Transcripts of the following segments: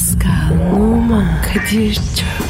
Pascal, Oman, Kadir çok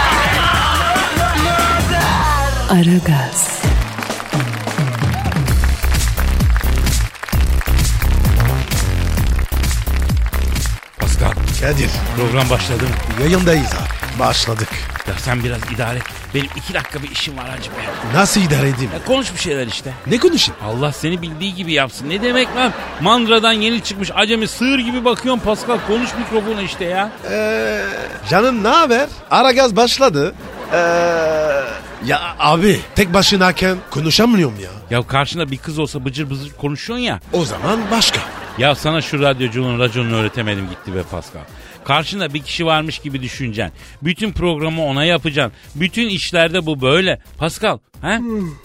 Aragaz, Pascal Kadir. program başladı mı? Yayındayız abi. Başladık. Ya sen biraz idare et. Benim iki dakika bir işim var hacı be. Nasıl idare edeyim? Ya konuş bir şeyler işte. Ne konuşayım? Allah seni bildiği gibi yapsın. Ne demek lan? Mandradan yeni çıkmış acemi sığır gibi bakıyorsun Pascal. Konuş mikrofona işte ya. Ee, canım ne haber? Ara gaz başladı. Ee, ya abi tek başınayken konuşamıyorum ya. Ya karşında bir kız olsa bıcır bıcır konuşuyorsun ya. O zaman başka. Ya sana şu radyoculuğun raconunu öğretemedim gitti be Pascal. Karşında bir kişi varmış gibi düşüneceksin. Bütün programı ona yapacaksın. Bütün işlerde bu böyle. Pascal, he?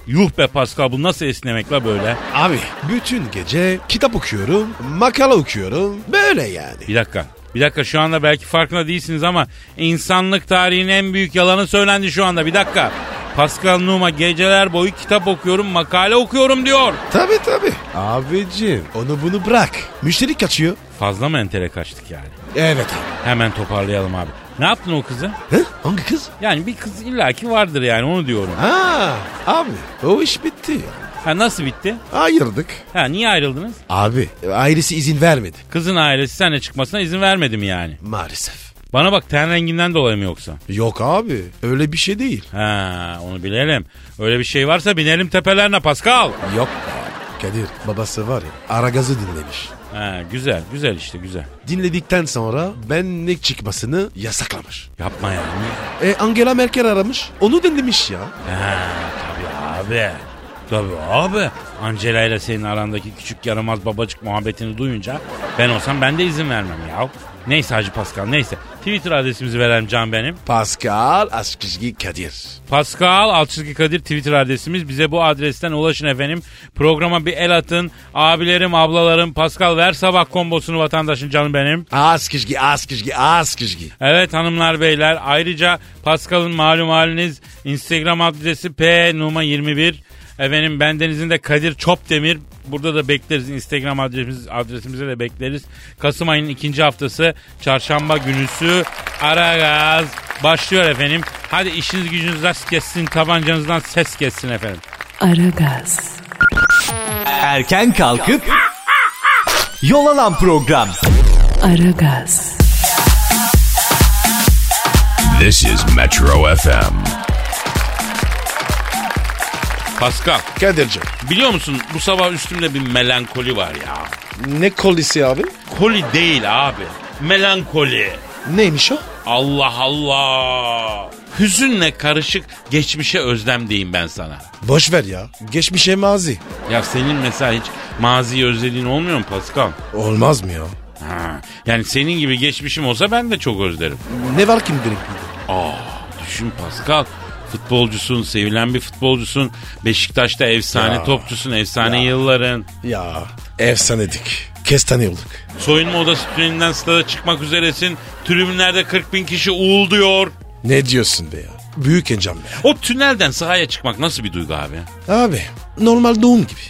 Yuh be Pascal bu nasıl esnemek la böyle? Abi bütün gece kitap okuyorum, makale okuyorum. Böyle yani. Bir dakika. Bir dakika şu anda belki farkında değilsiniz ama insanlık tarihinin en büyük yalanı söylendi şu anda. Bir dakika. Pascal Numa geceler boyu kitap okuyorum, makale okuyorum diyor. Tabii tabii. Abicim onu bunu bırak. Müşteri kaçıyor. Fazla mı entere kaçtık yani? Evet abi. Hemen toparlayalım abi. Ne yaptın o kızı? Hı? Hangi kız? Yani bir kız illaki vardır yani onu diyorum. Ha abi o iş bitti. Ha nasıl bitti? Ayırdık. Ha niye ayrıldınız? Abi ailesi izin vermedi. Kızın ailesi seninle çıkmasına izin vermedi mi yani? Maalesef. Bana bak ten renginden dolayı mı yoksa? Yok abi öyle bir şey değil. Ha onu bilelim. Öyle bir şey varsa binelim tepelerine Pascal. Yok. Kadir babası var ya Aragaz'ı dinlemiş. Ha güzel güzel işte güzel. Dinledikten sonra benlik çıkmasını yasaklamış. Yapma ya. E Angela Merkel aramış. Onu dinlemiş ya. Ha tabii abi. Tabii abi. Angela ile senin arandaki küçük yaramaz babacık muhabbetini duyunca ben olsam ben de izin vermem ya. Neyse Hacı Pascal neyse. Twitter adresimizi verelim can benim. Pascal Askizgi Kadir. Pascal Altçizgi Kadir Twitter adresimiz. Bize bu adresten ulaşın efendim. Programa bir el atın. Abilerim, ablalarım Pascal ver sabah kombosunu vatandaşın canım benim. Askizgi Askizgi Askizgi. Evet hanımlar beyler ayrıca Pascal'ın malum haliniz Instagram adresi p numa 21. Efendim bendenizin de Kadir Çopdemir. Burada da bekleriz Instagram adresimiz, adresimize de bekleriz. Kasım ayının ikinci haftası çarşamba günüsü Aragaz başlıyor efendim. Hadi işiniz gücünüz rast kessin tabancanızdan ses kessin efendim. Aragaz, Erken kalkıp yol alan program. Aragaz, This is Metro FM. Pascal Kadir'cim. biliyor musun bu sabah üstümde bir melankoli var ya. Ne kolisi abi? Koli değil abi. Melankoli. Neymiş o? Allah Allah. Hüzünle karışık geçmişe özlem diyeyim ben sana. Boş ver ya. Geçmişe mazi. Ya senin mesela hiç maziyi özlediğin olmuyor mu Pascal? Olmaz mı ya? Ha, yani senin gibi geçmişim olsa ben de çok özlerim. Ne var ki benim? Aa, düşün Pascal. Futbolcusun, sevilen bir futbolcusun. Beşiktaş'ta efsane Ya. topçusun, efsane yılların. Ya efsanedik. Kestane olduk. Soyunma odası tünelinden stada çıkmak üzeresin. Tribünlerde 40 bin kişi uğulduyor. Ne diyorsun be ya? Büyük encam be. O tünelden sahaya çıkmak nasıl bir duygu abi? Abi normal doğum gibi.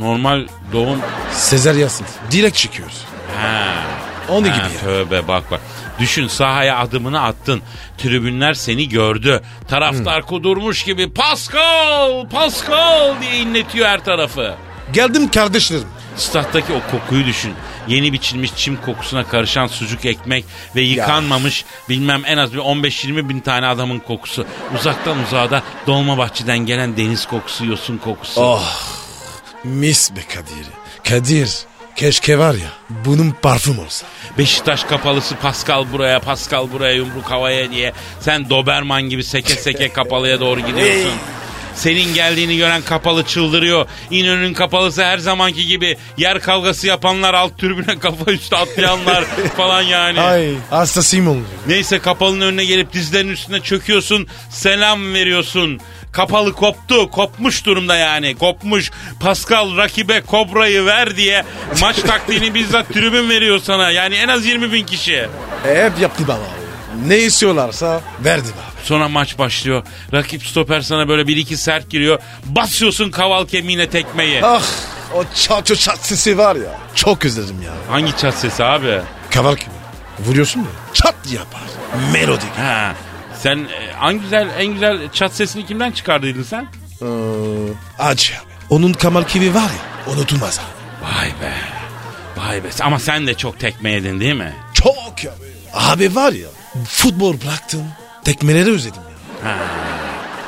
Normal doğum Sezer Yasin. Direkt çıkıyoruz. Ha. Onu gibi ya. Tövbe bak bak. Düşün sahaya adımını attın. Tribünler seni gördü. Taraftar kudurmuş gibi Pascal, Pascal diye inletiyor her tarafı. Geldim kardeşlerim. Stat'taki o kokuyu düşün. Yeni biçilmiş çim kokusuna karışan sucuk ekmek ve yıkanmamış bilmem en az bir 15-20 bin tane adamın kokusu. Uzaktan uzağa da Dolmabahçe'den gelen deniz kokusu, yosun kokusu. Oh mis be Kadir. Kadir keşke var ya bunun parfüm olsa. Beşiktaş kapalısı Pascal buraya, Pascal buraya yumruk havaya diye. Sen Doberman gibi seke seke kapalıya doğru gidiyorsun. Senin geldiğini gören kapalı çıldırıyor. İnönü'nün kapalısı her zamanki gibi yer kavgası yapanlar alt tribüne kafa üstü atlayanlar falan yani. Ay hastasıyım onu. Neyse kapalının önüne gelip dizlerinin üstüne çöküyorsun. Selam veriyorsun. Kapalı koptu. Kopmuş durumda yani. Kopmuş. Pascal rakibe kobrayı ver diye maç taktiğini bizzat tribün veriyor sana. Yani en az 20 bin kişi. E, hep yaptı baba. Ne istiyorlarsa verdim abi. Sonra maç başlıyor. Rakip stoper sana böyle bir iki sert giriyor. Basıyorsun kaval kemiğine tekmeyi. Ah o çat çat sesi var ya. Çok özledim ya. Hangi çat sesi abi? Kaval gibi. Vuruyorsun mu? Çat yapar. Melodik. Ha. Sen en güzel en güzel çat sesini kimden çıkardıydın sen? Ee, acı abi. Onun Kamal Kivi var ya unutulmaz abi. Vay be. Vay be. Ama sen de çok tekme yedin değil mi? Çok abi. Abi var ya futbol bıraktım. Tekmeleri özledim ya.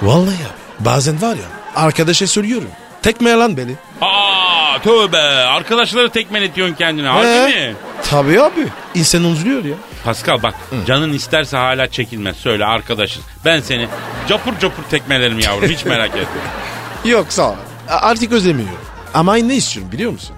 Vallahi abi. Bazen var ya arkadaşa söylüyorum. Tekme lan beni. Aa tövbe. Arkadaşları tekmeletiyorsun kendine. Harbi Ee? mi? Tabii abi. İnsan üzülüyor ya. Pascal bak canın isterse hala çekilmez. Söyle arkadaşız. Ben seni capur capur tekmelerim yavrum. Hiç merak etme. Yok sağ ol. A- Artık özlemiyorum. Ama ne istiyorum biliyor musun?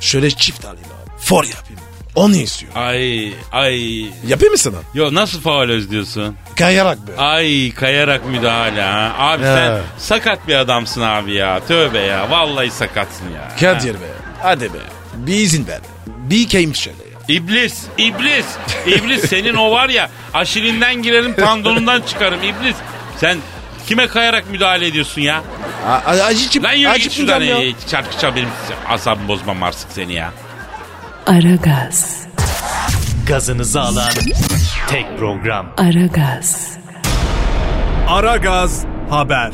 Şöyle çift alayım abi. For yapayım. Onu istiyorum. Ay ay. Yapayım mı sana? Yo nasıl faal özlüyorsun? Kayarak be. Ay kayarak müdahale ha. Abi sen He. sakat bir adamsın abi ya. Tövbe ya. Vallahi sakatsın ya. Kadir be. Hadi be. Bir izin ver. Bir keyim şöyle ya. İblis, iblis, iblis senin o var ya aşilinden girerim pandonundan çıkarım iblis. Sen kime kayarak müdahale ediyorsun ya? A- acı Lan yürü git şuradan ya. ya. şarkı çal benim asabımı bozmam artık seni ya. Aragaz, Gazınızı alan tek program. Aragaz, Aragaz Haber.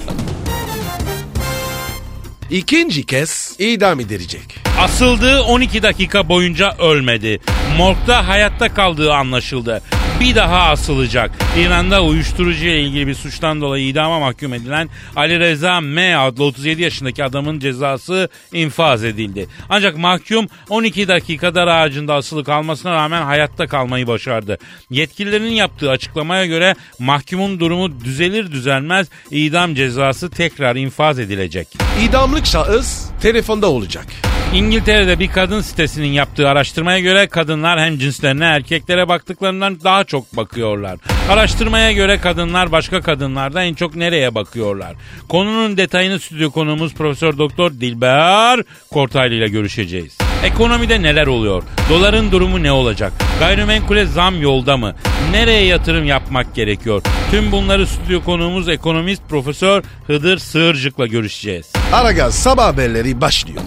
İkinci kez idam edilecek. Asıldığı 12 dakika boyunca ölmedi. Morgda hayatta kaldığı anlaşıldı. Bir daha asılacak. İran'da uyuşturucu ile ilgili bir suçtan dolayı idama mahkum edilen Ali Reza M adlı 37 yaşındaki adamın cezası infaz edildi. Ancak mahkum 12 dakika dar ağacında asılı kalmasına rağmen hayatta kalmayı başardı. Yetkililerin yaptığı açıklamaya göre mahkumun durumu düzelir düzelmez idam cezası tekrar infaz edilecek. İdamlık şahıs telefonda olacak. İngiltere'de bir kadın sitesinin yaptığı araştırmaya göre kadınlar hem cinslerine erkeklere baktıklarından daha çok bakıyorlar. Araştırmaya göre kadınlar başka kadınlarda en çok nereye bakıyorlar? Konunun detayını stüdyo konuğumuz Profesör Doktor Dilber Kortaylı ile görüşeceğiz. Ekonomide neler oluyor? Doların durumu ne olacak? Gayrimenkule zam yolda mı? Nereye yatırım yapmak gerekiyor? Tüm bunları stüdyo konuğumuz ekonomist Profesör Hıdır Sığırcık'la görüşeceğiz. Aragaz sabah haberleri başlıyor.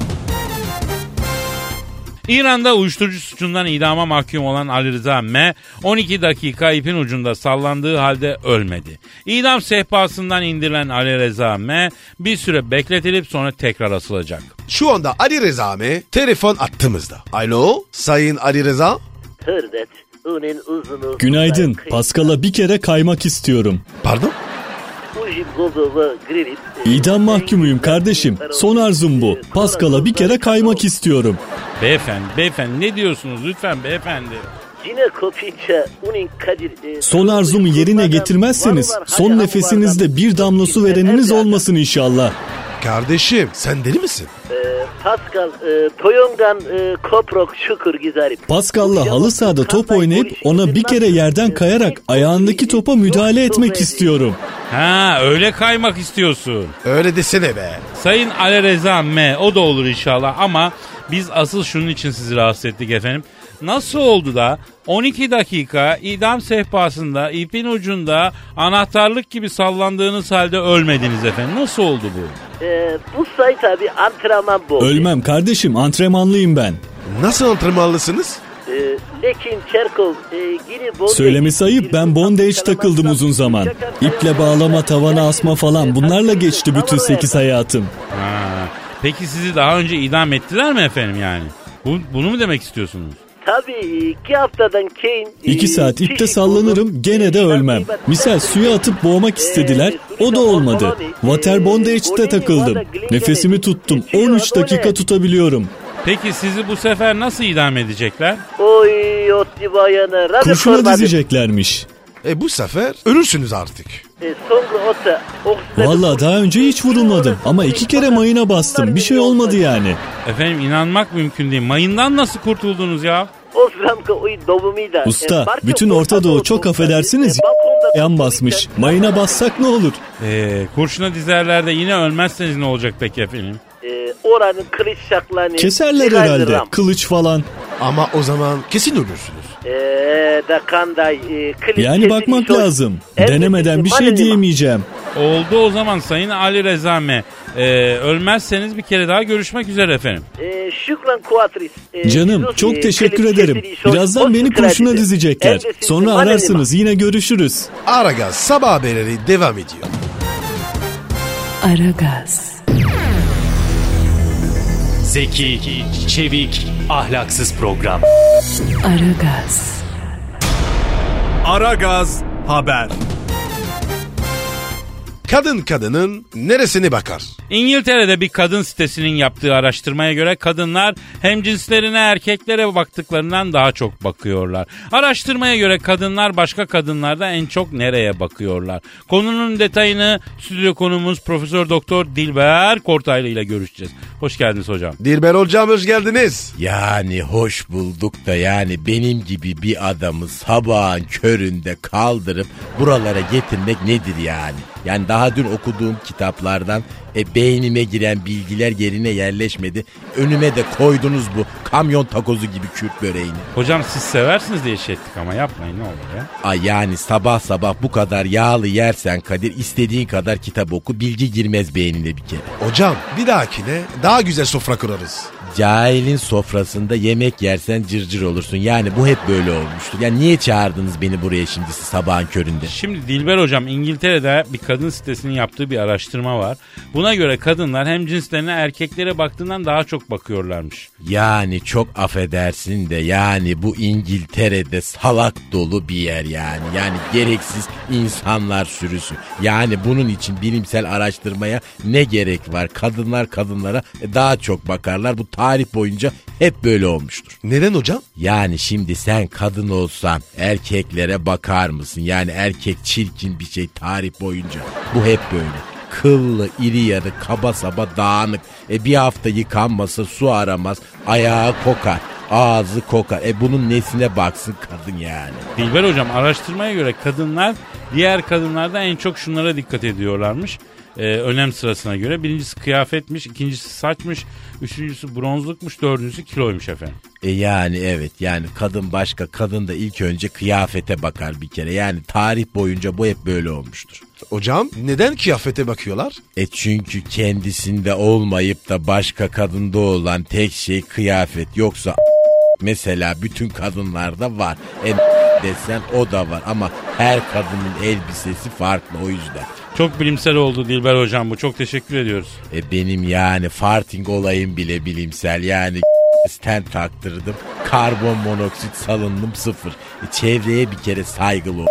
İran'da uyuşturucu suçundan idama mahkum olan Ali Rıza M 12 dakika ipin ucunda sallandığı halde ölmedi. İdam sehpasından indirilen Ali Rıza M bir süre bekletilip sonra tekrar asılacak. Şu anda Ali Reza mı? Telefon attığımızda. Alo Sayın Ali Reza. Hırdet, unun uzunu. Günaydın. Paskal'a bir kere kaymak istiyorum. Pardon? İdam mahkumuyum kardeşim. Son arzum bu. Paskal'a bir kere kaymak istiyorum. Beyefendi, beyefendi ne diyorsunuz lütfen beyefendi? Son arzumu yerine getirmezseniz son nefesinizde bir damla su vereniniz olmasın inşallah. Kardeşim sen deli misin? Pascal, e, toyongan e, koprok şukur gizarip. Pascal'la halı sahada top oynayıp ona bir kere yerden kayarak ayağındaki topa müdahale etmek istiyorum. Ha öyle kaymak istiyorsun. Öyle desene be. Sayın Ali Reza M o da olur inşallah ama biz asıl şunun için sizi rahatsız ettik efendim. Nasıl oldu da 12 dakika idam sehpasında ipin ucunda anahtarlık gibi sallandığınız halde ölmediniz efendim? Nasıl oldu bu? E, bu sayı tabi antrenman bu. Ölmem kardeşim antrenmanlıyım ben. Nasıl antrenmanlısınız? E, Lekin Çerkov e, giri bondage- Söylemesi ayıp ben bondage takıldım uzun zaman. İple bağlama tavana asma falan bunlarla geçti bütün 8 hayatım. Ha, peki sizi daha önce idam ettiler mi efendim yani? Bu, bunu mu demek istiyorsunuz? Tabii iki haftadan keyin... 2 saat ipte sallanırım gene de ölmem. Misal suya atıp boğmak istediler o da olmadı. Water bondage'de takıldım. Nefesimi tuttum 13 dakika tutabiliyorum. Peki sizi bu sefer nasıl idam edecekler? Oy otti bayana. Radyo Kurşuna dizeceklermiş. E bu sefer ölürsünüz artık. E, Valla daha önce hiç vurulmadım ama iki kere mayına bastım. Bir şey olmadı yani. Efendim inanmak mümkün değil. Mayından nasıl kurtuldunuz ya? Usta, E, bütün Orta Doğu çok affedersiniz e, yan basmış. Mayına bassak ne olur? Ee, kurşuna dizerler de yine ölmezseniz ne olacak peki efendim? E, oranın kılıç şaklarını. Keserler herhalde. Kılıç falan. Ama o zaman kesin ölürsünüz. E, da kanday. E, Yani bakmak iş ol- lazım. Elbette Denemeden bir şey diyemeyeceğim. Oldu o zaman Sayın Ali Rezame. Ee, ölmezseniz bir kere daha görüşmek üzere efendim. E, şükran kuatris. E, Canım çok teşekkür ederim. Birazdan beni kurşuna dizecekler. Sonra ararsınız yine görüşürüz. Aragaz sabah haberleri devam ediyor. Aragaz, Zeki, çevik, ahlaksız program. Aragaz, Aragaz haber. Kadın kadının neresine bakar? İngiltere'de bir kadın sitesinin yaptığı araştırmaya göre kadınlar hem cinslerine erkeklere baktıklarından daha çok bakıyorlar. Araştırmaya göre kadınlar başka kadınlarda en çok nereye bakıyorlar? Konunun detayını stüdyo konumuz Profesör Doktor Dilber Kortaylı ile görüşeceğiz. Hoş geldiniz hocam. Dilber hocam hoş geldiniz. Yani hoş bulduk da yani benim gibi bir adamı sabahın köründe kaldırıp buralara getirmek nedir yani? Yani daha dün okuduğum kitaplardan e, beynime giren bilgiler yerine yerleşmedi. Önüme de koydunuz bu kamyon takozu gibi Kürt böreğini. Hocam siz seversiniz diye şey ettik ama yapmayın ne olur ya. Ay yani sabah sabah bu kadar yağlı yersen Kadir istediğin kadar kitap oku bilgi girmez beynine bir kere. Hocam bir dahakine daha güzel sofra kurarız. Cahilin sofrasında yemek yersen cırcır olursun. Yani bu hep böyle olmuştur. Yani niye çağırdınız beni buraya şimdi siz sabahın köründe? Şimdi Dilber hocam İngiltere'de bir kadın sitesinin yaptığı bir araştırma var. Buna göre kadınlar hem cinslerine erkeklere baktığından daha çok bakıyorlarmış. Yani çok affedersin de yani bu İngiltere'de salak dolu bir yer yani. Yani gereksiz insanlar sürüsü. Yani bunun için bilimsel araştırmaya ne gerek var? Kadınlar kadınlara daha çok bakarlar. Bu tarih boyunca hep böyle olmuştur. Neden hocam? Yani şimdi sen kadın olsan erkeklere bakar mısın? Yani erkek çirkin bir şey tarih boyunca. Bu hep böyle. Kıllı, iri yarı, kaba saba, dağınık. E bir hafta yıkanmasa su aramaz, ayağı kokar, ağzı kokar. E bunun nesine baksın kadın yani. Dilber hocam araştırmaya göre kadınlar diğer kadınlardan en çok şunlara dikkat ediyorlarmış. Ee, önem sırasına göre. Birincisi kıyafetmiş, ikincisi saçmış, üçüncüsü bronzlukmuş, dördüncüsü kiloymuş efendim. E yani evet yani kadın başka kadın da ilk önce kıyafete bakar bir kere. Yani tarih boyunca bu hep böyle olmuştur. Hocam neden kıyafete bakıyorlar? E çünkü kendisinde olmayıp da başka kadında olan tek şey kıyafet. Yoksa mesela bütün kadınlarda var. E desen o da var ama her kadının elbisesi farklı o yüzden. Çok bilimsel oldu Dilber hocam bu. Çok teşekkür ediyoruz. E benim yani farting olayım bile bilimsel yani stent taktırdım. Karbon monoksit salındım sıfır. E, çevreye bir kere saygılı ol.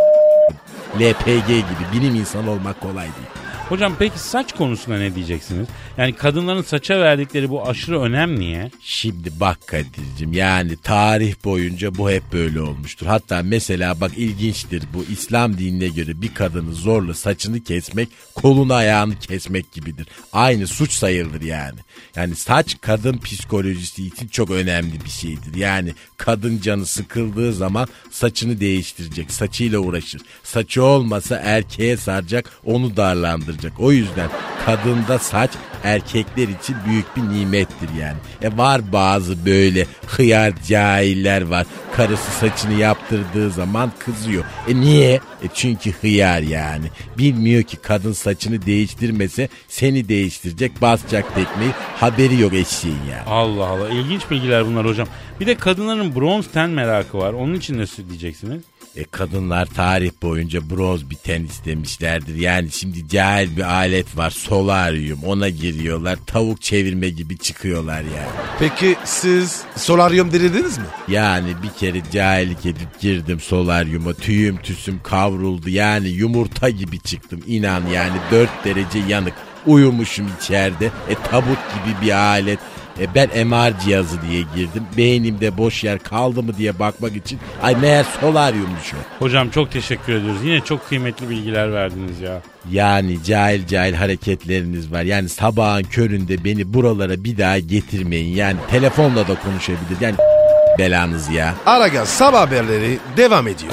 LPG gibi bilim insanı olmak kolay değil. Hocam peki saç konusunda ne diyeceksiniz? Yani kadınların saça verdikleri bu aşırı önem niye? Şimdi bak Kadir'cim yani tarih boyunca bu hep böyle olmuştur. Hatta mesela bak ilginçtir bu İslam dinine göre bir kadını zorla saçını kesmek kolunu ayağını kesmek gibidir. Aynı suç sayılır yani. Yani saç kadın psikolojisi için çok önemli bir şeydir. Yani kadın canı sıkıldığı zaman saçını değiştirecek. Saçıyla uğraşır. Saçı olmasa erkeğe saracak onu darlandıracak. O yüzden kadında saç erkekler için büyük bir nimettir yani. E var bazı böyle hıyar cahiller var. Karısı saçını yaptırdığı zaman kızıyor. E niye? E çünkü hıyar yani. Bilmiyor ki kadın saçını değiştirmese seni değiştirecek basacak tekmeyi haberi yok eşeğin yani. Allah Allah ilginç bilgiler bunlar hocam. Bir de kadınların bronz ten merakı var. Onun için ne diyeceksiniz? E kadınlar tarih boyunca bronz bir ten istemişlerdir. Yani şimdi cahil bir alet var solaryum ona giriyorlar tavuk çevirme gibi çıkıyorlar yani. Peki siz solaryum denediniz mi? Yani bir kere cahillik edip girdim solaryuma tüyüm tüsüm kavruldu yani yumurta gibi çıktım inan yani 4 derece yanık uyumuşum içeride e tabut gibi bir alet E ben MR cihazı diye girdim. Beynimde boş yer kaldı mı diye bakmak için. Ay meğer solaryummuş o. Hocam çok teşekkür ediyoruz. Yine çok kıymetli bilgiler verdiniz ya. Yani cahil cahil hareketleriniz var. Yani sabahın köründe beni buralara bir daha getirmeyin. Yani telefonla da konuşabilir. Yani belanız ya. Aragaz sabah haberleri devam ediyor.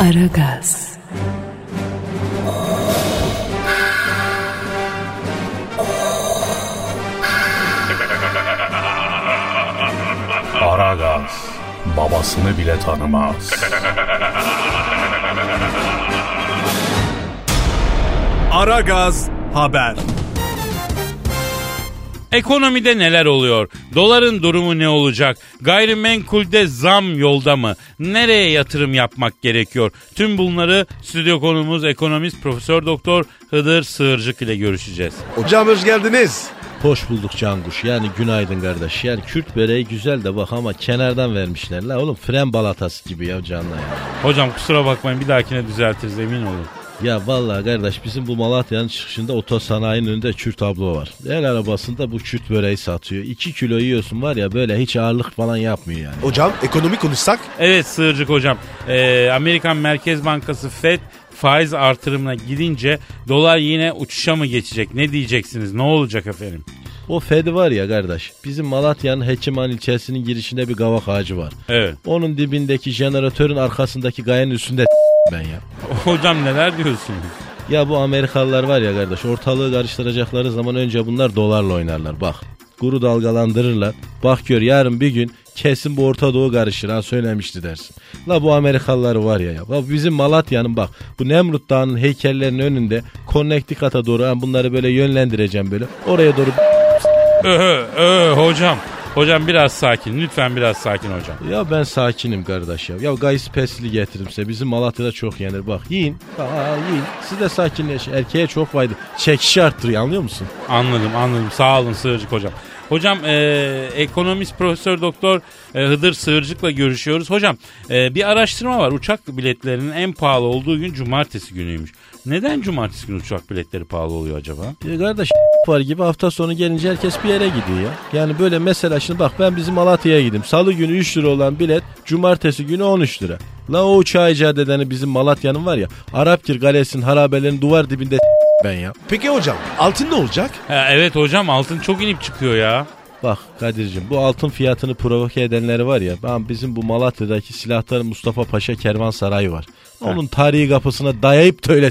Aragaz, Aragaz babasını bile tanımaz. Aragaz haber. Ekonomide neler oluyor? Doların durumu ne olacak? Gayrimenkulde zam yolda mı? Nereye yatırım yapmak gerekiyor? Tüm bunları stüdyo konumuz ekonomist Profesör Doktor Hıdır Sığırcık ile görüşeceğiz. Hocam hoş geldiniz. Hoş bulduk Canguş. Yani günaydın kardeş. Yani Kürt böreği güzel de bak ama kenardan vermişler. La oğlum fren balatası gibi ya canla ya. Hocam kusura bakmayın bir dahakine düzeltiriz emin olun. Ya vallahi kardeş bizim bu Malatya'nın çıkışında otosanayinin önünde Kürt ablo var. El arabasında bu Kürt böreği satıyor. 2 kilo yiyorsun var ya böyle hiç ağırlık falan yapmıyor yani. Hocam ekonomi konuşsak Evet Sığırcık hocam. Ee, Amerikan Merkez Bankası FED faiz artırımına gidince dolar yine uçuşa mı geçecek? Ne diyeceksiniz? Ne olacak efendim? O Fedi var ya kardeş bizim Malatya'nın Hekiman ilçesinin girişinde bir kavak ağacı var. Evet. Onun dibindeki jeneratörün arkasındaki gayanın üstünde ben ya. Hocam neler diyorsunuz? Ya bu Amerikalılar var ya kardeş ortalığı karıştıracakları zaman önce bunlar dolarla oynarlar bak. Kuru dalgalandırırlar. Bak gör yarın bir gün kesin bu Orta Doğu karışır ha söylemişti dersin. La bu Amerikalılar var ya ya. Bizim Malatya'nın bak bu Nemrut Dağı'nın heykellerinin önünde Connecticut'a doğru ha, bunları böyle yönlendireceğim böyle. Oraya doğru Öhö, öhö, hocam. Hocam biraz sakin. Lütfen biraz sakin hocam. Ya ben sakinim kardeş ya. Ya Gayis Pesli getiririm size. Bizim Malatya'da çok yenir. Bak yiyin. Aa, yiyin. Siz de sakinleşin. Erkeğe çok fayda. Çekişi arttırıyor anlıyor musun? Anladım anladım. Sağ olun Sığırcık hocam. Hocam e, ekonomist profesör doktor e, Hıdır Sığırcık'la görüşüyoruz. Hocam e, bir araştırma var. Uçak biletlerinin en pahalı olduğu gün cumartesi günüymüş. Neden cumartesi günü uçak biletleri pahalı oluyor acaba? Ya kardeş var gibi hafta sonu gelince herkes bir yere gidiyor ya. Yani böyle mesela şimdi bak ben bizim Malatya'ya gideyim. Salı günü 3 lira olan bilet cumartesi günü 13 lira. La o uçağı icat edeni bizim Malatya'nın var ya Arapkir Galesi'nin harabelerinin duvar dibinde ben ya. Peki hocam altın ne olacak? Ha, evet hocam altın çok inip çıkıyor ya. Bak Kadir'cim bu altın fiyatını provoke edenleri var ya ben bizim bu Malatya'daki silahları Mustafa Paşa Kervansarayı var. Onun tarihi kapısına dayayıp da öyle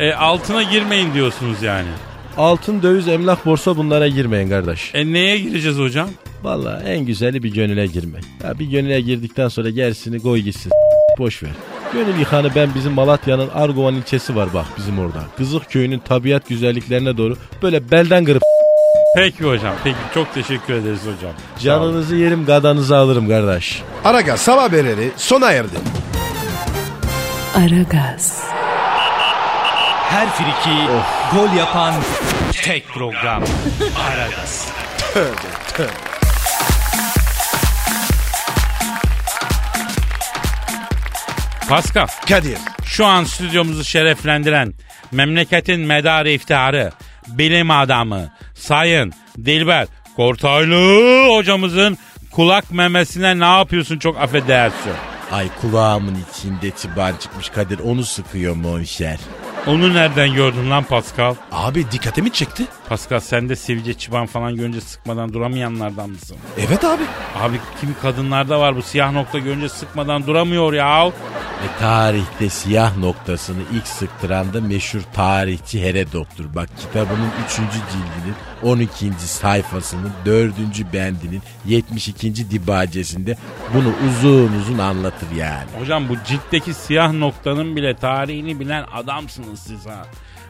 E, altına girmeyin diyorsunuz yani. altın döviz emlak borsa bunlara girmeyin kardeş. E neye gireceğiz hocam? Vallahi en güzeli bir gönüle girmek. Ya bir gönüle girdikten sonra gerisini koy gitsin. Boş ver. Gönül yıkanı ben bizim Malatya'nın Argovan ilçesi var bak bizim orada. Kızık köyünün tabiat güzelliklerine doğru böyle belden kırıp Peki hocam. Peki çok teşekkür ederiz hocam. Canınızı yerim gadanızı alırım kardeş. Aragaz sabah haberleri sona erdi. Aragaz, Her friki gol yapan tek program. Aragaz. Pascal. Kadir. Şu an stüdyomuzu şereflendiren memleketin medarı iftiharı, bilim adamı, sayın Dilber Kortaylı hocamızın kulak memesine ne yapıyorsun çok affedersin. Ay kulağımın içinde çıban çıkmış Kadir onu sıkıyor monşer. Onu nereden gördün lan Pascal? Abi dikkatimi çekti. Pascal sen de sivilce çıban falan görünce sıkmadan duramayanlardan mısın? Evet abi. Abi kimi kadınlarda var bu siyah nokta görünce sıkmadan duramıyor ya. Ve tarihte siyah noktasını ilk sıktıran da meşhur tarihçi Herodot'tur. Bak kitabının 3. cildinin 12. sayfasının 4. bendinin 72. dibacesinde bunu uzun uzun anlatır yani. Hocam bu ciltteki siyah noktanın bile tarihini bilen adamsınız siz ha.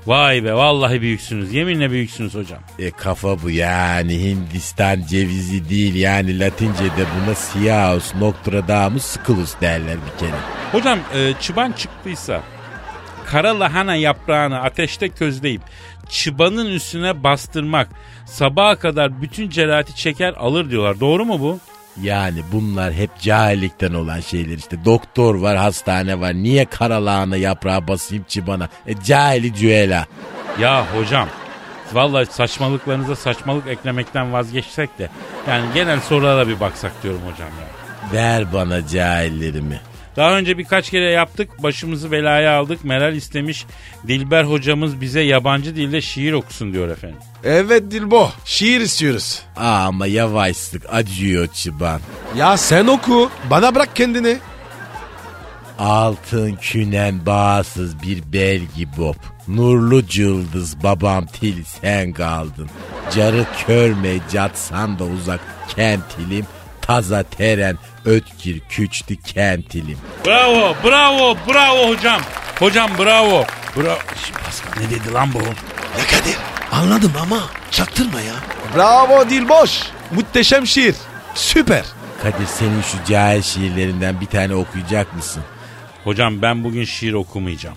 Vay be vallahi büyüksünüz. Yeminle büyüksünüz hocam. E kafa bu yani Hindistan cevizi değil yani Latince'de buna Siaus Nostradamus Sclus derler bir kere. Hocam e, çıban çıktıysa kara lahana yaprağını ateşte közleyip çıbanın üstüne bastırmak sabaha kadar bütün cerahati çeker alır diyorlar. Doğru mu bu? Yani bunlar hep cahillikten olan şeyler işte. Doktor var, hastane var. Niye karalağına yaprağı basayım çibana? E cahili cüela. Ya hocam Vallahi saçmalıklarınıza saçmalık eklemekten vazgeçsek de yani genel sorulara bir baksak diyorum hocam ya. Ver bana cahillerimi. Daha önce birkaç kere yaptık. Başımızı belaya aldık. Meral istemiş. Dilber hocamız bize yabancı dilde şiir okusun diyor efendim. Evet Dilbo. Şiir istiyoruz. Aa, ama yavaşlık acıyor çıban. Ya sen oku. Bana bırak kendini. Altın künen bağsız bir belgi bob. Nurlu cıldız babam til sen kaldın. Carı körme catsan da uzak kentilim. Taza teren ötkir küçtü kentilim. Bravo, bravo, bravo hocam. Hocam bravo. Bravo. Şimdi Pascal ne dedi lan bu? Ya Kadir anladım ama çaktırma ya. Bravo Dilboş. Muhteşem şiir. Süper. Kadir senin şu cahil şiirlerinden bir tane okuyacak mısın? Hocam ben bugün şiir okumayacağım.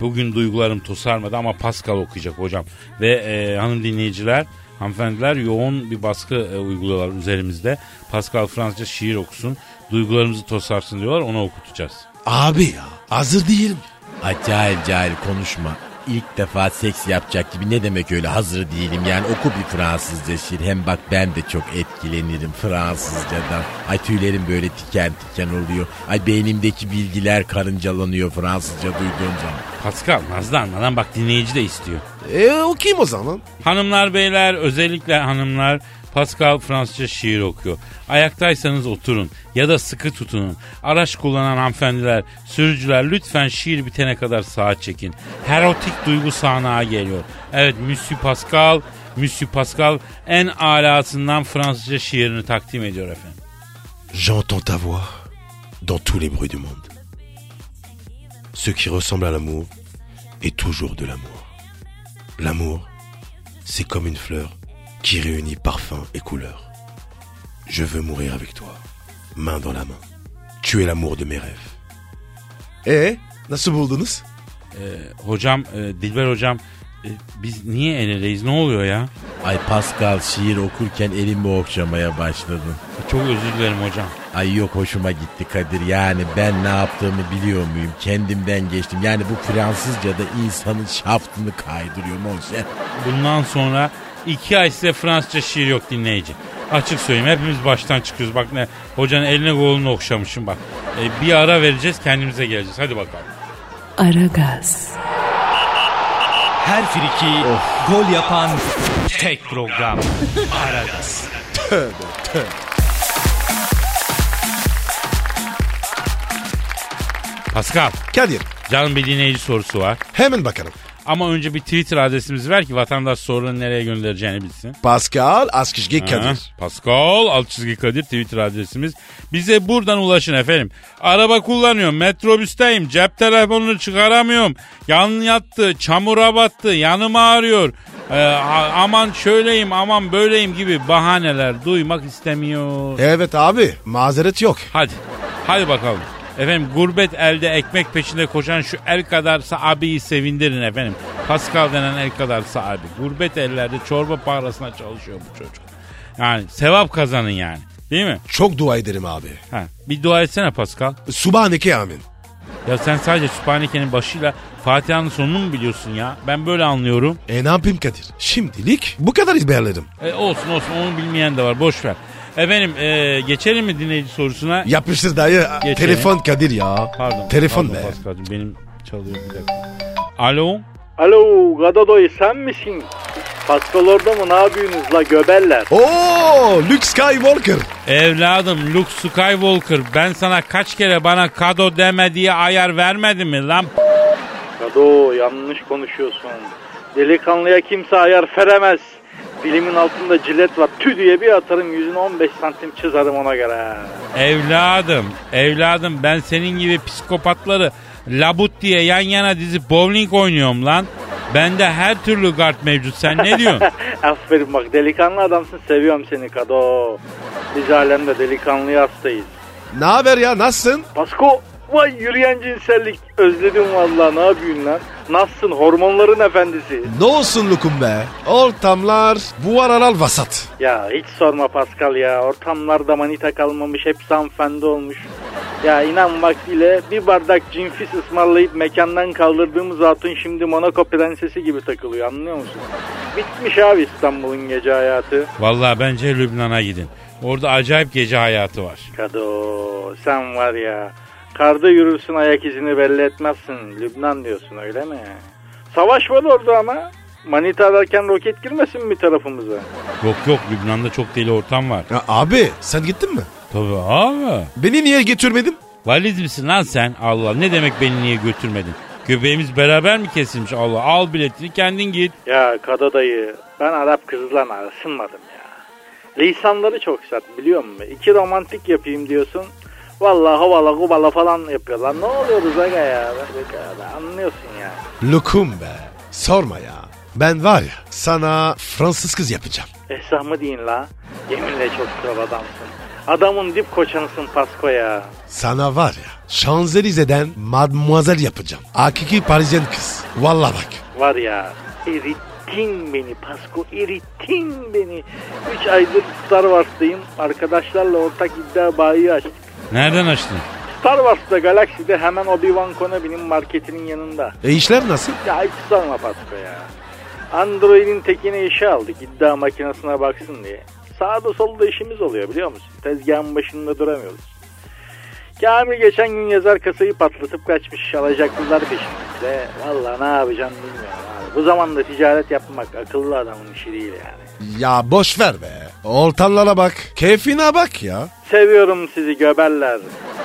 Bugün duygularım tosarmadı ama Pascal okuyacak hocam. Ve e, hanım dinleyiciler, hanımefendiler yoğun bir baskı e, uyguluyorlar üzerimizde. Pascal Fransızca şiir okusun, duygularımızı tosarsın diyorlar onu okutacağız. Abi ya hazır değilim. Ay cahil cahil konuşma. İlk defa seks yapacak gibi ne demek öyle hazır değilim yani oku bir Fransızca şiir. Hem bak ben de çok etkilenirim Fransızcadan. Ay tüylerim böyle tiken tiken oluyor. Ay beynimdeki bilgiler karıncalanıyor Fransızca duyduğum zaman. Pascal nazlanma lan bak dinleyici de istiyor. E okuyayım o zaman. Hanımlar beyler özellikle hanımlar Pascal Fransızca şiir okuyor. Ayaktaysanız oturun ya da sıkı tutunun. Araç kullanan hanımefendiler, sürücüler lütfen şiir bitene kadar sağa çekin. Erotik duygu sahnağa geliyor. Evet Monsieur Pascal, Monsieur Pascal en alasından Fransızca şiirini takdim ediyor efendim. J'entends ta voix dans tous les bruits du monde. Ce qui ressemble à l'amour est toujours de l'amour. L'amour, c'est comme une fleur qui réunit parfum et couleur. Je veux mourir avec toi, main dans la main. Tu es l'amour de mes rêves. Eh, nasıl buldunuz? Hocam, e, Dilber hocam e, biz niye el eleyiz ne oluyor ya? Ay Pascal şiir okurken elimi okşamaya başladın. Çok özür dilerim hocam. Ay yok hoşuma gitti Kadir. Yani ben ne yaptığımı biliyor muyum? Kendimden geçtim. Yani bu Fransızca'da insanın şaftını kaydırıyor monşer. Bundan sonra iki ay size Fransızca şiir yok dinleyici. Açık söyleyeyim hepimiz baştan çıkıyoruz. Bak ne hocanın eline kolunu okşamışım bak. E, bir ara vereceğiz kendimize geleceğiz. Hadi bakalım. Aragaz, Her friki gol yapan tek program. Aragaz. Pascal Kadir, canım bir dinleyici sorusu var. hemen bakalım. Ama önce bir Twitter adresimizi ver ki vatandaş sorularını nereye göndereceğini bilsin. Pascal Askışge Ha, Kadir. Pascal alt çizgi Kadir Twitter adresimiz. Bize buradan ulaşın efendim. Araba kullanıyorum, metrobüsteyim, cep telefonunu çıkaramıyorum. Yan yattı, çamura battı, yanım ağrıyor. Ee, aman şöyleyim, aman böyleyim gibi bahaneler duymak istemiyor. Evet abi, mazeret yok. Hadi, hadi bakalım. Efendim gurbet elde ekmek peşinde koşan şu el kadarsa abiyi sevindirin efendim. Pascal denen el kadarsa abi. Gurbet ellerde çorba parasına çalışıyor bu çocuk. Yani sevap kazanın yani. Değil mi? Çok dua ederim abi. Ha, bir dua etsene Pascal. Subhaneke amin. Ya sen sadece Sübhaneke'nin başıyla Fatiha'nın sonunu mu biliyorsun ya? Ben böyle anlıyorum. E ne yapayım Kadir? Şimdilik bu kadar izberledim. E, olsun olsun onu bilmeyen de var boş ver. Efendim e, geçelim mi dinleyici sorusuna? Yapıştır dayı. Geçelim. Telefon Kadir ya. Pardon. Telefon pardon be. Pascal'cığım, benim çalıyor bir dakika. Alo? Alo Gadadoy sen misin? Pascal orada mı ne yapıyorsunuz la göbeller? Oo, Luke Skywalker. Evladım Luke Skywalker ben sana kaç kere bana kado deme diye ayar vermedim mi lan? Gado yanlış konuşuyorsun. Delikanlıya kimse ayar veremez. Dilimin altında cilet var. Tü diye bir atarım yüzüne 15 santim çizerim ona göre. Evladım, evladım ben senin gibi psikopatları labut diye yan yana dizip bowling oynuyorum lan. Bende her türlü kart mevcut. Sen ne diyorsun? Aferin bak delikanlı adamsın seviyorum seni Kado. Biz alemde delikanlıya hastayız. Ne haber ya nasılsın? Pasko vay yürüyen cinsellik özledim vallahi ne yapıyorsun lan? Nasılsın hormonların efendisi? Ne olsun Lukum be? Ortamlar bu aralar vasat. Ya hiç sorma Pascal ya ortamlarda manita kalmamış hepsi hanımefendi olmuş. Ya inan vaktiyle bir bardak cinfis ısmarlayıp mekandan kaldırdığımız hatun şimdi Monaco prensesi gibi takılıyor anlıyor musun? Bitmiş abi İstanbul'un gece hayatı. Vallahi bence Lübnan'a gidin. Orada acayip gece hayatı var. Kado sen var ya. Karda yürürsün ayak izini belli etmezsin. Lübnan diyorsun öyle mi? Savaş var orada ama. Manita ararken roket girmesin bir tarafımıza. Yok yok Lübnan'da çok deli ortam var. Ya abi sen gittin mi? Tabii abi. Beni niye götürmedin? Valiz misin lan sen? Allah ne demek beni niye götürmedin? Göbeğimiz beraber mi kesilmiş? Allah al biletini kendin git. Ya Kado dayı ben Arap kızlarla ısınmadım ya. Lisanları çok sert biliyor musun? İki romantik yapayım diyorsun. Vallahi havala kubala falan yapıyorlar. Ne oluyoruz aga ya? Anlıyorsun ya. Lokum be. Sorma ya. Ben var ya sana Fransız kız yapacağım. Esah mı deyin la? Yeminle çok kral adamsın. Adamın dip koçanısın Pasko ya. Sana var ya Şanzelize'den mademoiselle yapacağım. Hakiki Parisyen kız. Vallahi bak. Var ya erittin beni Pasko erittin beni. Üç aydır Star Wars'tayım. Arkadaşlarla ortak iddia bayi açtık. Nereden açtın? Star Wars'ta Galaxy'de hemen Obi-Wan Kenobi'nin marketinin yanında. E işler nasıl? Ya hiç sorma Pasko ya. Android'in tekine işe aldık iddia makinesine baksın diye. Sağda solda işimiz oluyor biliyor musun? Tezgahın başında duramıyoruz. Kamil geçen gün yazar kasayı patlatıp kaçmış alacaklılar peşimizde. Valla ne yapacağım bilmiyorum. Bu zamanda ticaret yapmak akıllı adamın işi değil yani. Ya boş ver be. Ortamlara bak. Keyfine bak ya. Seviyorum sizi göberler.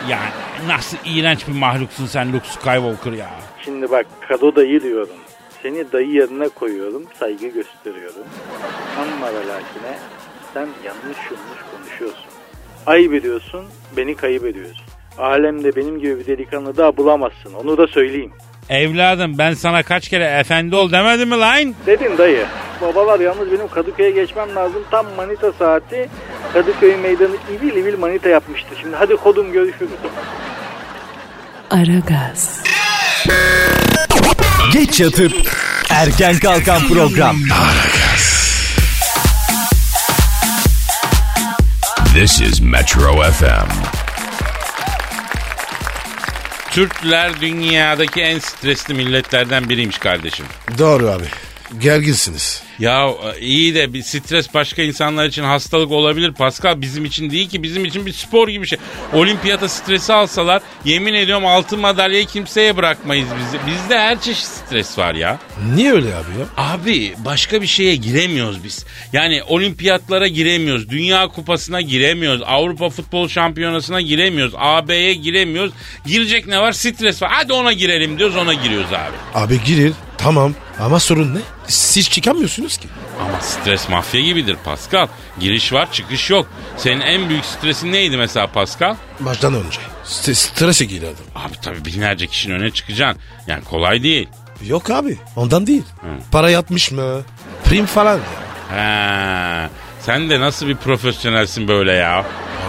Yani nasıl iğrenç bir mahluksun sen Luke Skywalker ya. Şimdi bak kado dayı diyorum. Seni dayı yerine koyuyorum, saygı gösteriyorum. Ama ve lakine sen yanlış yanlış konuşuyorsun. Ayıp ediyorsun, beni kayıp ediyorsun. Alemde benim gibi bir delikanlı daha bulamazsın, onu da söyleyeyim. Evladım ben sana kaç kere efendi ol demedim mi lan? Dedin dayı. Babalar yalnız benim Kadıköy'e geçmem lazım. Tam manita saati. Kadıköy meydanı ivil ivil manita yapmıştı. Şimdi hadi kodum görüşürüz. Aragaz, Geç yatıp erken kalkan program. This is Metro FM. Türkler dünyadaki en stresli milletlerden biriymiş kardeşim. Doğru abi. Gerginsiniz. Ya e, iyi de bir stres başka insanlar için hastalık olabilir Pascal. Bizim için değil ki bizim için bir spor gibi bir şey. Olimpiyata stresi alsalar yemin ediyorum altın madalyayı kimseye bırakmayız bizi. Bizde her çeşit stres var ya. Niye öyle abi ya? Abi başka bir şeye giremiyoruz biz. Yani olimpiyatlara giremiyoruz. Dünya kupasına giremiyoruz. Avrupa futbol şampiyonasına giremiyoruz. AB'ye giremiyoruz. Girecek ne var? Stres var. Hadi ona girelim diyoruz ona giriyoruz abi. Abi girir. Tamam. Ama sorun ne? Siz çıkamıyorsunuz ki. Ama stres mafya gibidir Pascal. Giriş var çıkış yok. Senin en büyük stresin neydi mesela Pascal? Maçtan önce. St- strese girerdim. Abi tabii binlerce kişinin önüne çıkacaksın. Yani kolay değil. Yok abi. Ondan değil. Para yatmış mı? Prim falan ya. He. Sen de nasıl bir profesyonelsin böyle ya?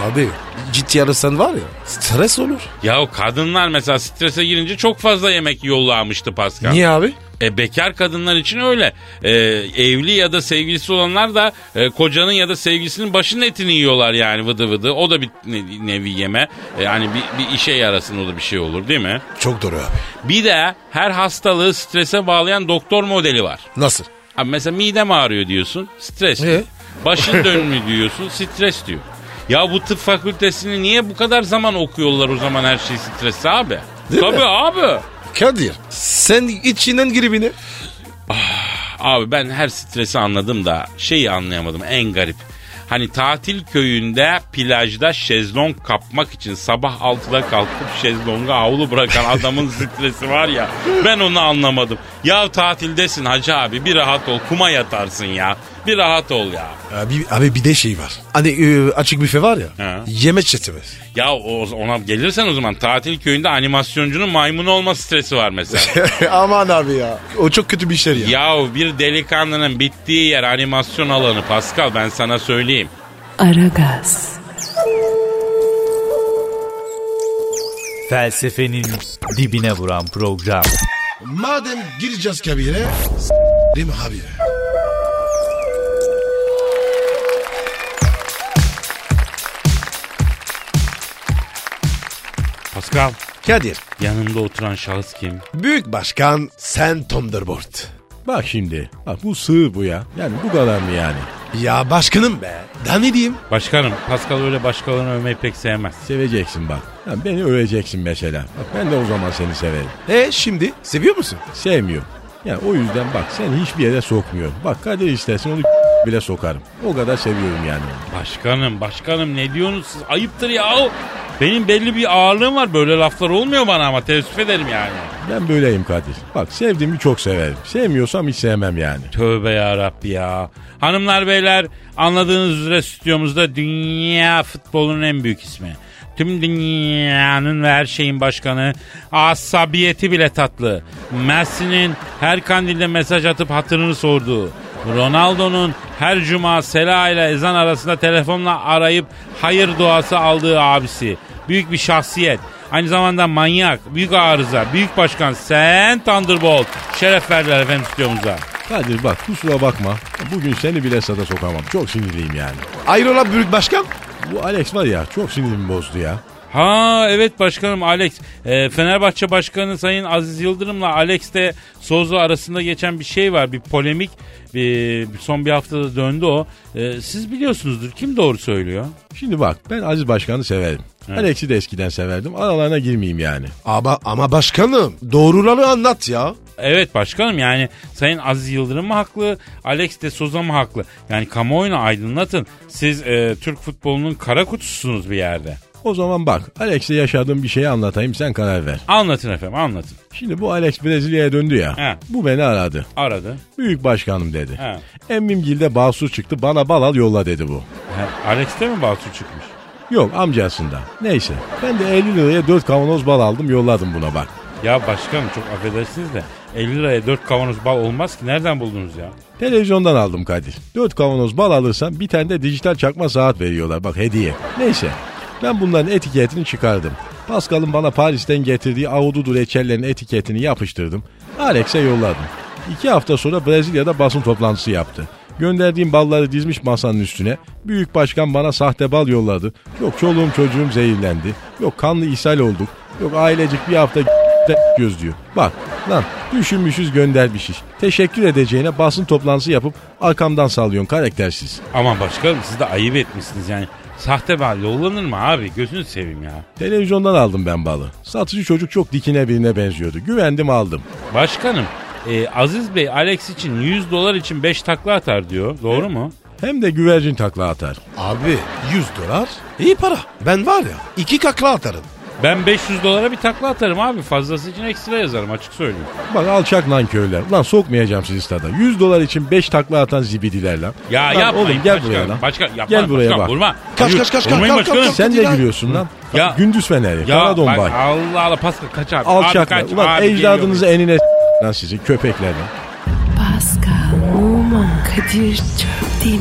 Abi ciddi ararsan var ya stres olur. Ya o kadınlar mesela strese girince çok fazla yemek yollamıştı Pascal. Niye abi? E bekar kadınlar için öyle. E, evli ya da sevgilisi olanlar da e, kocanın ya da sevgilisinin başının etini yiyorlar yani vıdı vıdı. O da bir ne- nevi yeme. E, yani bir, bir işe yarasın o da bir şey olur değil mi? Çok doğru abi. Bir de her hastalığı strese bağlayan doktor modeli var. Nasıl? Abi mesela midem ağrıyor diyorsun. Stres. E? diyor. Başın dönmüyor diyorsun. Stres diyor. Ya bu tıp fakültesini niye bu kadar zaman okuyorlar o zaman her şey stres abi? Değil Tabii mi? abi. Kadir sen içinden giribini. Abi ben her stresi anladım da şeyi anlayamadım en garip. Hani tatil köyünde plajda şezlong kapmak için sabah 6'da kalkıp şezlonga havlu bırakan adamın stresi var ya ben onu anlamadım. Ya tatildesin hacı abi bir rahat ol kuma yatarsın ya bir rahat ol ya. Abi, abi bir de şey var. Hani e, açık büfe var ya. Ha. Yemek çetemez. Ya o, ona gelirsen o zaman tatil köyünde animasyoncunun maymunu olma stresi var mesela. Aman abi ya. O çok kötü bir şey ya. ya bir delikanlının bittiği yer animasyon alanı Pascal ben sana söyleyeyim. Aragaz, Felsefenin dibine vuran program. Madem gireceğiz kabire. S**rim abi. Pascal Kadir. yanımda oturan şahıs kim? Büyük Başkan Sen Thunderbolt. Bak şimdi. Bak bu sığ bu ya. Yani bu kadar mı yani? Ya başkanım be. Daha ne diyeyim? Başkanım Pascal öyle başkalarını övmeyi pek sevmez. Seveceksin bak. Ya beni öveceksin mesela. Bak ben de o zaman seni severim. E şimdi seviyor musun? Sevmiyor. Yani o yüzden bak seni hiçbir yere sokmuyor. Bak Kadir istersen onu bile sokarım. O kadar seviyorum yani. Başkanım başkanım ne diyorsunuz siz? Ayıptır ya. Benim belli bir ağırlığım var. Böyle laflar olmuyor bana ama teessüf ederim yani. Ben böyleyim Kadir. Bak sevdiğimi çok severim. Sevmiyorsam hiç sevmem yani. Tövbe ya Rabbi ya. Hanımlar beyler anladığınız üzere stüdyomuzda dünya futbolunun en büyük ismi. Tüm dünyanın ve her şeyin başkanı. Asabiyeti bile tatlı. Messi'nin her kandilde mesaj atıp hatırını sorduğu. Ronaldo'nun her cuma Sela ile ezan arasında telefonla arayıp hayır duası aldığı abisi. Büyük bir şahsiyet. Aynı zamanda manyak, büyük arıza, büyük başkan sen Thunderbolt. Şeref verdiler efendim stüdyomuza. Kadir bak kusura bakma. Bugün seni bile sada sokamam. Çok sinirliyim yani. Ayrola büyük başkan. Bu Alex var ya çok sinirimi bozdu ya. Ha evet başkanım Alex. E, Fenerbahçe Başkanı Sayın Aziz Yıldırım'la Alex de Sozo arasında geçen bir şey var. Bir polemik. Bir, son bir haftada döndü o. E, siz biliyorsunuzdur. Kim doğru söylüyor? Şimdi bak ben Aziz Başkan'ı severim. Alex'i de eskiden severdim. Aralarına girmeyeyim yani. Ama, ama başkanım doğruları anlat ya. Evet başkanım yani Sayın Aziz Yıldırım mı haklı, Alex de Souza mı haklı? Yani kamuoyunu aydınlatın. Siz e, Türk futbolunun kara kutususunuz bir yerde. O zaman bak Alex'le yaşadığım bir şeyi anlatayım sen karar ver. Anlatın efendim anlatın. Şimdi bu Alex Brezilya'ya döndü ya. He. Bu beni aradı. Aradı. Büyük başkanım dedi. He. Emmimgil'de basur çıktı bana bal al yolla dedi bu. He, Alex'te mi Basur çıkmış? Yok amcasında. Neyse ben de 50 liraya 4 kavanoz bal aldım yolladım buna bak. Ya başkanım çok affedersiniz de 50 liraya 4 kavanoz bal olmaz ki. Nereden buldunuz ya? Televizyondan aldım Kadir. 4 kavanoz bal alırsan bir tane de dijital çakma saat veriyorlar bak hediye. Neyse ben bunların etiketini çıkardım. Pascal'ın bana Paris'ten getirdiği ahududu reçellerin etiketini yapıştırdım. Alex'e yolladım. İki hafta sonra Brezilya'da basın toplantısı yaptı. Gönderdiğim balları dizmiş masanın üstüne. Büyük başkan bana sahte bal yolladı. Yok çoluğum çocuğum zehirlendi. Yok kanlı ishal olduk. Yok ailecik bir hafta gözlüyor. Bak lan düşünmüşüz göndermişiz. Teşekkür edeceğine basın toplantısı yapıp arkamdan sallıyorsun karaktersiz. Aman başkanım siz de ayıp etmişsiniz yani. Sahte bal yollanır mı abi? Gözünü seveyim ya. Televizyondan aldım ben balı. Satıcı çocuk çok dikine birine benziyordu. Güvendim aldım. Başkanım e, Aziz Bey Alex için 100 dolar için 5 takla atar diyor. Doğru mu? Hem de güvercin takla atar. Abi 100 dolar iyi para. Ben var ya iki kakla atarım. Ben 500 dolara bir takla atarım abi. Fazlası için ekstra yazarım açık söyleyeyim. Bak alçak nankörler. Lan sokmayacağım sizi stada. 100 dolar için 5 takla atan zibidiler lan. Ya lan yapmayın Oğlum gel başkan, buraya lan. Başkan, yapma, Gel buraya başkan, bak. Vurma. Kaç, Hayır, kaç, kaç, kaç, vurmayın kalk, başkanım. kalk, Sen de gülüyorsun lan. Ya. Gündüz feneri. Ya Kara dombay. bak Allah Allah Pascal kaç abi. Abi Alçaklar. kaç. Ulan abi ecdadınızı enine lan sizi köpekler lan. Pascal, Oman, Kadir çok değil?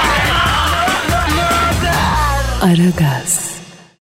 Aragaz.